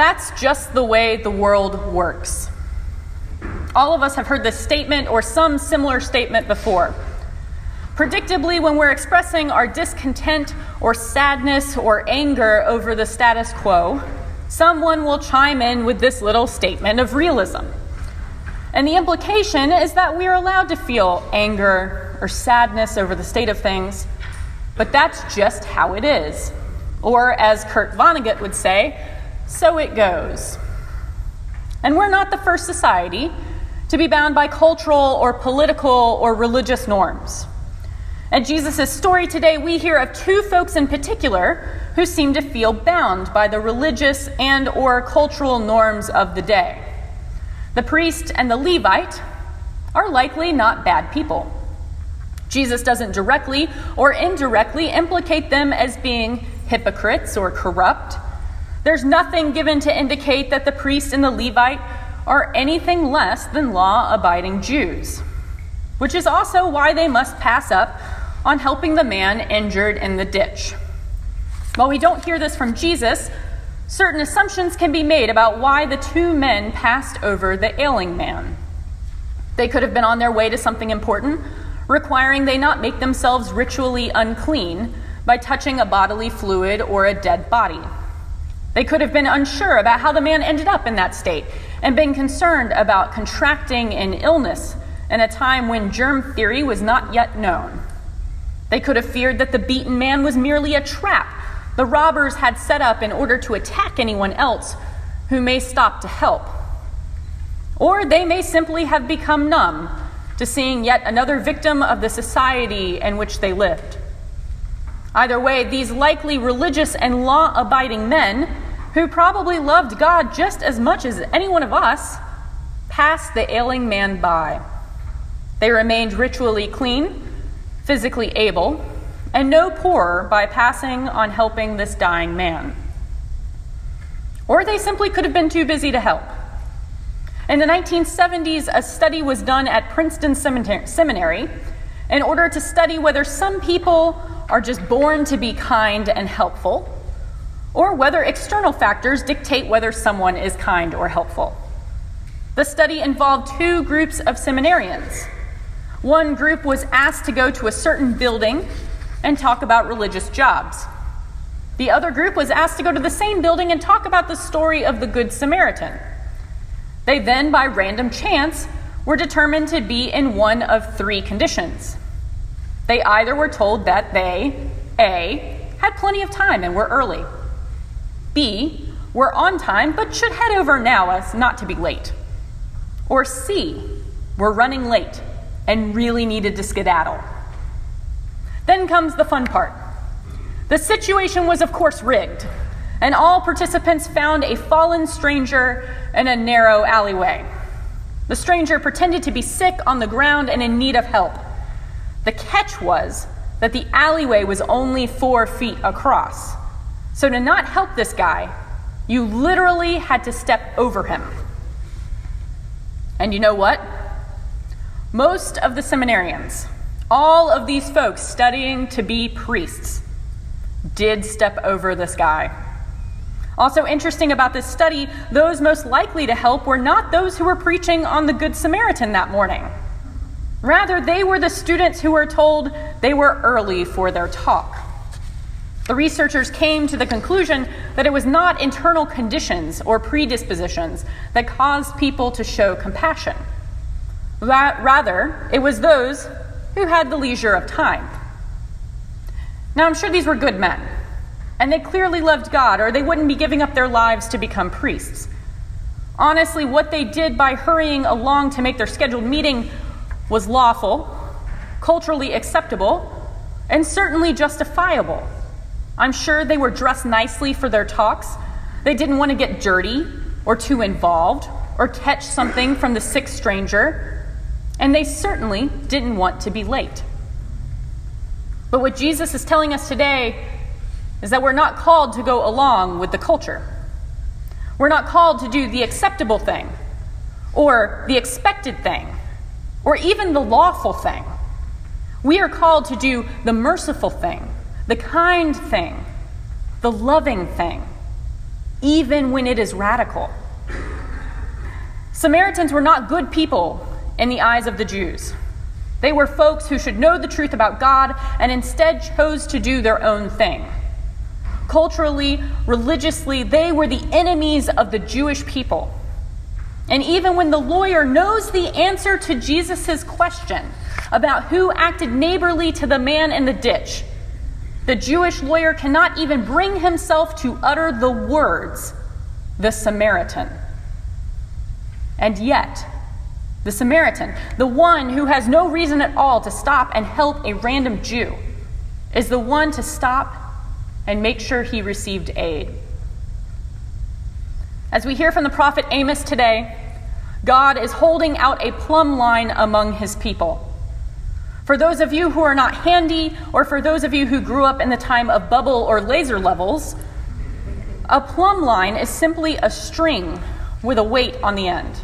That's just the way the world works. All of us have heard this statement or some similar statement before. Predictably, when we're expressing our discontent or sadness or anger over the status quo, someone will chime in with this little statement of realism. And the implication is that we are allowed to feel anger or sadness over the state of things, but that's just how it is. Or, as Kurt Vonnegut would say, so it goes. And we're not the first society to be bound by cultural or political or religious norms. At Jesus' story today, we hear of two folks in particular who seem to feel bound by the religious and or cultural norms of the day. The priest and the Levite are likely not bad people. Jesus doesn't directly or indirectly implicate them as being hypocrites or corrupt. There's nothing given to indicate that the priest and the Levite are anything less than law abiding Jews, which is also why they must pass up on helping the man injured in the ditch. While we don't hear this from Jesus, certain assumptions can be made about why the two men passed over the ailing man. They could have been on their way to something important, requiring they not make themselves ritually unclean by touching a bodily fluid or a dead body. They could have been unsure about how the man ended up in that state and been concerned about contracting an illness in a time when germ theory was not yet known. They could have feared that the beaten man was merely a trap the robbers had set up in order to attack anyone else who may stop to help. Or they may simply have become numb to seeing yet another victim of the society in which they lived. Either way, these likely religious and law abiding men, who probably loved God just as much as any one of us, passed the ailing man by. They remained ritually clean, physically able, and no poorer by passing on helping this dying man. Or they simply could have been too busy to help. In the 1970s, a study was done at Princeton Seminary in order to study whether some people are just born to be kind and helpful, or whether external factors dictate whether someone is kind or helpful. The study involved two groups of seminarians. One group was asked to go to a certain building and talk about religious jobs. The other group was asked to go to the same building and talk about the story of the Good Samaritan. They then, by random chance, were determined to be in one of three conditions. They either were told that they, A, had plenty of time and were early, B, we're on time but should head over now as not to be late, or C, we're running late and really needed to skedaddle. Then comes the fun part. The situation was, of course, rigged, and all participants found a fallen stranger in a narrow alleyway. The stranger pretended to be sick on the ground and in need of help. The catch was that the alleyway was only four feet across. So, to not help this guy, you literally had to step over him. And you know what? Most of the seminarians, all of these folks studying to be priests did step over this guy. Also, interesting about this study, those most likely to help were not those who were preaching on the Good Samaritan that morning. Rather, they were the students who were told they were early for their talk. The researchers came to the conclusion that it was not internal conditions or predispositions that caused people to show compassion. Rather, it was those who had the leisure of time. Now, I'm sure these were good men, and they clearly loved God, or they wouldn't be giving up their lives to become priests. Honestly, what they did by hurrying along to make their scheduled meeting was lawful, culturally acceptable, and certainly justifiable. I'm sure they were dressed nicely for their talks. They didn't want to get dirty or too involved or catch something from the sick stranger and they certainly didn't want to be late. But what Jesus is telling us today is that we're not called to go along with the culture. We're not called to do the acceptable thing, or the expected thing, or even the lawful thing. We are called to do the merciful thing, the kind thing, the loving thing. even when it is radical. Samaritans were not good people in the eyes of the Jews. They were folks who should know the truth about God and instead chose to do their own thing. Culturally, religiously, they were the enemies of the Jewish people. And even when the lawyer knows the answer to Jesus' question about who acted neighborly to the man in the ditch, the Jewish lawyer cannot even bring himself to utter the words, the Samaritan. And yet, the Samaritan, the one who has no reason at all to stop and help a random Jew, is the one to stop and make sure he received aid. As we hear from the prophet Amos today, God is holding out a plumb line among his people. For those of you who are not handy, or for those of you who grew up in the time of bubble or laser levels, a plumb line is simply a string with a weight on the end.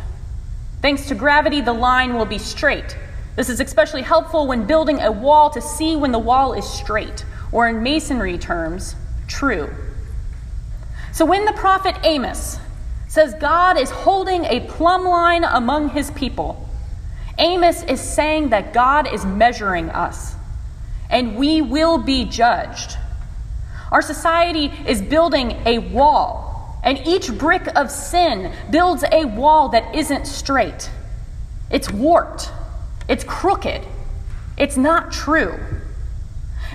Thanks to gravity, the line will be straight. This is especially helpful when building a wall to see when the wall is straight, or in masonry terms, true. So when the prophet Amos says God is holding a plumb line among his people, Amos is saying that God is measuring us, and we will be judged. Our society is building a wall, and each brick of sin builds a wall that isn't straight. It's warped, it's crooked, it's not true.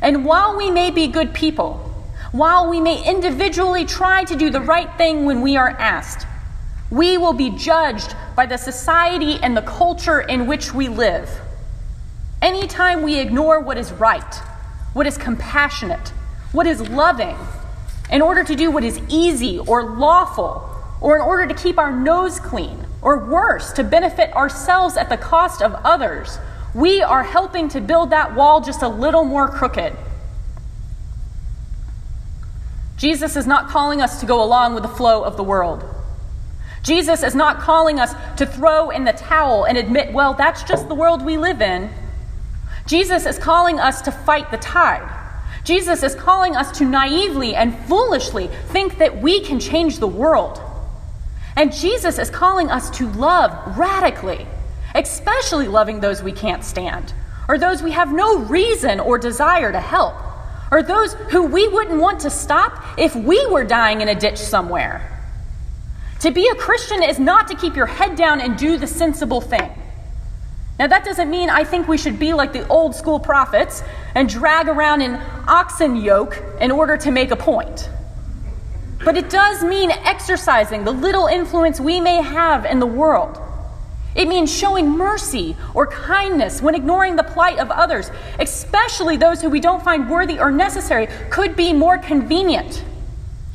And while we may be good people, while we may individually try to do the right thing when we are asked, we will be judged by the society and the culture in which we live. Anytime we ignore what is right, what is compassionate, what is loving, in order to do what is easy or lawful, or in order to keep our nose clean, or worse, to benefit ourselves at the cost of others, we are helping to build that wall just a little more crooked. Jesus is not calling us to go along with the flow of the world. Jesus is not calling us to throw in the towel and admit, well, that's just the world we live in. Jesus is calling us to fight the tide. Jesus is calling us to naively and foolishly think that we can change the world. And Jesus is calling us to love radically especially loving those we can't stand, or those we have no reason or desire to help, or those who we wouldn't want to stop if we were dying in a ditch somewhere. To be a Christian is not to keep your head down and do the sensible thing. Now, that doesn't mean I think we should be like the old school prophets and drag around an oxen yoke in order to make a point. But it does mean exercising the little influence we may have in the world it means showing mercy or kindness when ignoring the plight of others, especially those who we don't find worthy or necessary, could be more convenient.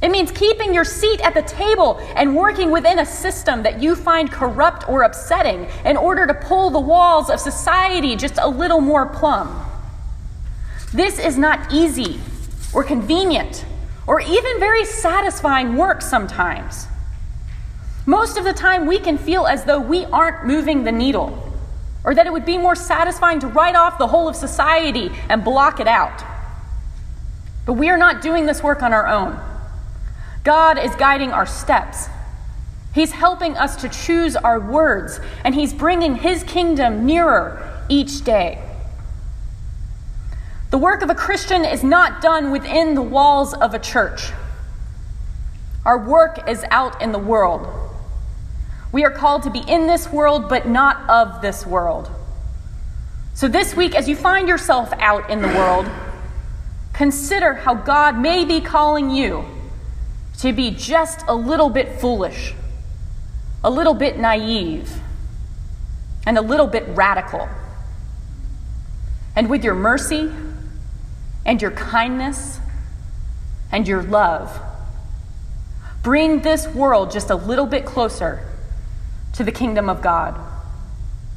It means keeping your seat at the table and working within a system that you find corrupt or upsetting in order to pull the walls of society just a little more plumb. This is not easy or convenient or even very satisfying work sometimes. Most of the time, we can feel as though we aren't moving the needle, or that it would be more satisfying to write off the whole of society and block it out. But we are not doing this work on our own. God is guiding our steps. He's helping us to choose our words, and He's bringing His kingdom nearer each day. The work of a Christian is not done within the walls of a church. Our work is out in the world. We are called to be in this world, but not of this world. So, this week, as you find yourself out in the world, consider how God may be calling you to be just a little bit foolish, a little bit naive, and a little bit radical. And with your mercy and your kindness and your love, bring this world just a little bit closer to the kingdom of God.